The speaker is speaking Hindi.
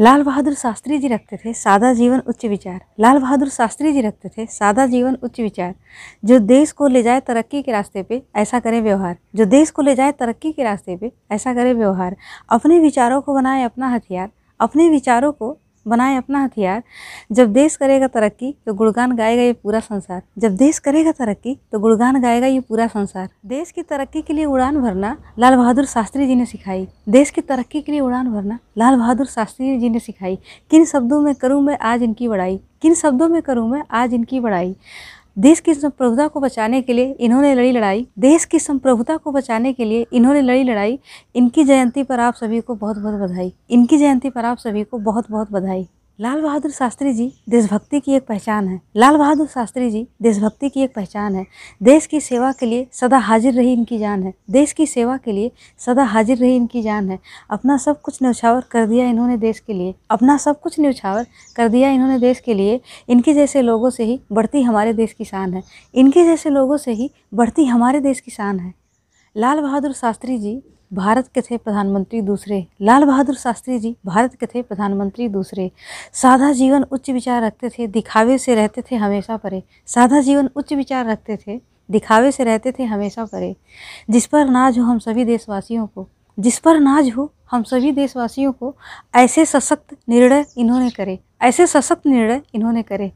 लाल बहादुर शास्त्री जी रखते थे सादा जीवन, उच्च विचार। लाल बहादुर शास्त्री जी रखते थे सादा जीवन, उच्च विचार। जो देश को ले जाए तरक्की के रास्ते पे, ऐसा करें व्यवहार। जो देश को ले जाए तरक्की के रास्ते पे, ऐसा करें व्यवहार। अपने विचारों को बनाए अपना हथियार। अपने विचारों को बनाए अपना हथियार। जब देश करेगा तरक्की तो गुणगान गाएगा ये पूरा संसार। जब देश करेगा तरक्की तो गुणगान गाएगा ये पूरा संसार। देश की तरक्की के लिए उड़ान भरना, लाल बहादुर शास्त्री जी ने सिखाई। देश की तरक्की के लिए उड़ान भरना, लाल बहादुर शास्त्री जी ने सिखाई। किन शब्दों में करूँ मैं, आज इनकी बड़ाई। किन शब्दों में करूँ मैं, आज इनकी बड़ाई। देश की संप्रभुता को बचाने के लिए इन्होंने लड़ी लड़ाई। देश की संप्रभुता को बचाने के लिए इन्होंने लड़ी लड़ाई। इनकी जयंती पर आप सभी को बहुत बहुत बधाई। इनकी जयंती पर आप सभी को बहुत बहुत बधाई। लाल बहादुर शास्त्री जी देशभक्ति की एक पहचान है। लाल बहादुर शास्त्री जी देशभक्ति की एक पहचान है। देश की सेवा के लिए सदा हाजिर रही इनकी जान है। देश की सेवा के लिए सदा हाजिर रही इनकी जान है। अपना सब कुछ न्यौछावर कर दिया इन्होंने देश के लिए। अपना सब कुछ न्यौछावर कर दिया इन्होंने देश के लिए। इनके जैसे लोगों से ही बढ़ती हमारे देश की शान है। इनके जैसे लोगों से ही बढ़ती हमारे देश की शान है। लाल बहादुर शास्त्री जी भारत के थे प्रधानमंत्री दूसरे। लाल बहादुर शास्त्री जी, भारत के थे प्रधानमंत्री दूसरे। साधा जीवन उच्च विचार रखते थे, दिखावे से रहते थे हमेशा परे। साधा जीवन उच्च विचार रखते थे, दिखावे से रहते थे हमेशा परे। जिस पर नाज हो हम सभी देशवासियों को, जिस पर नाज हो हम सभी देशवासियों को, ऐसे सशक्त निर्णय इन्होंने करे, ऐसे सशक्त निर्णय इन्होंने करे।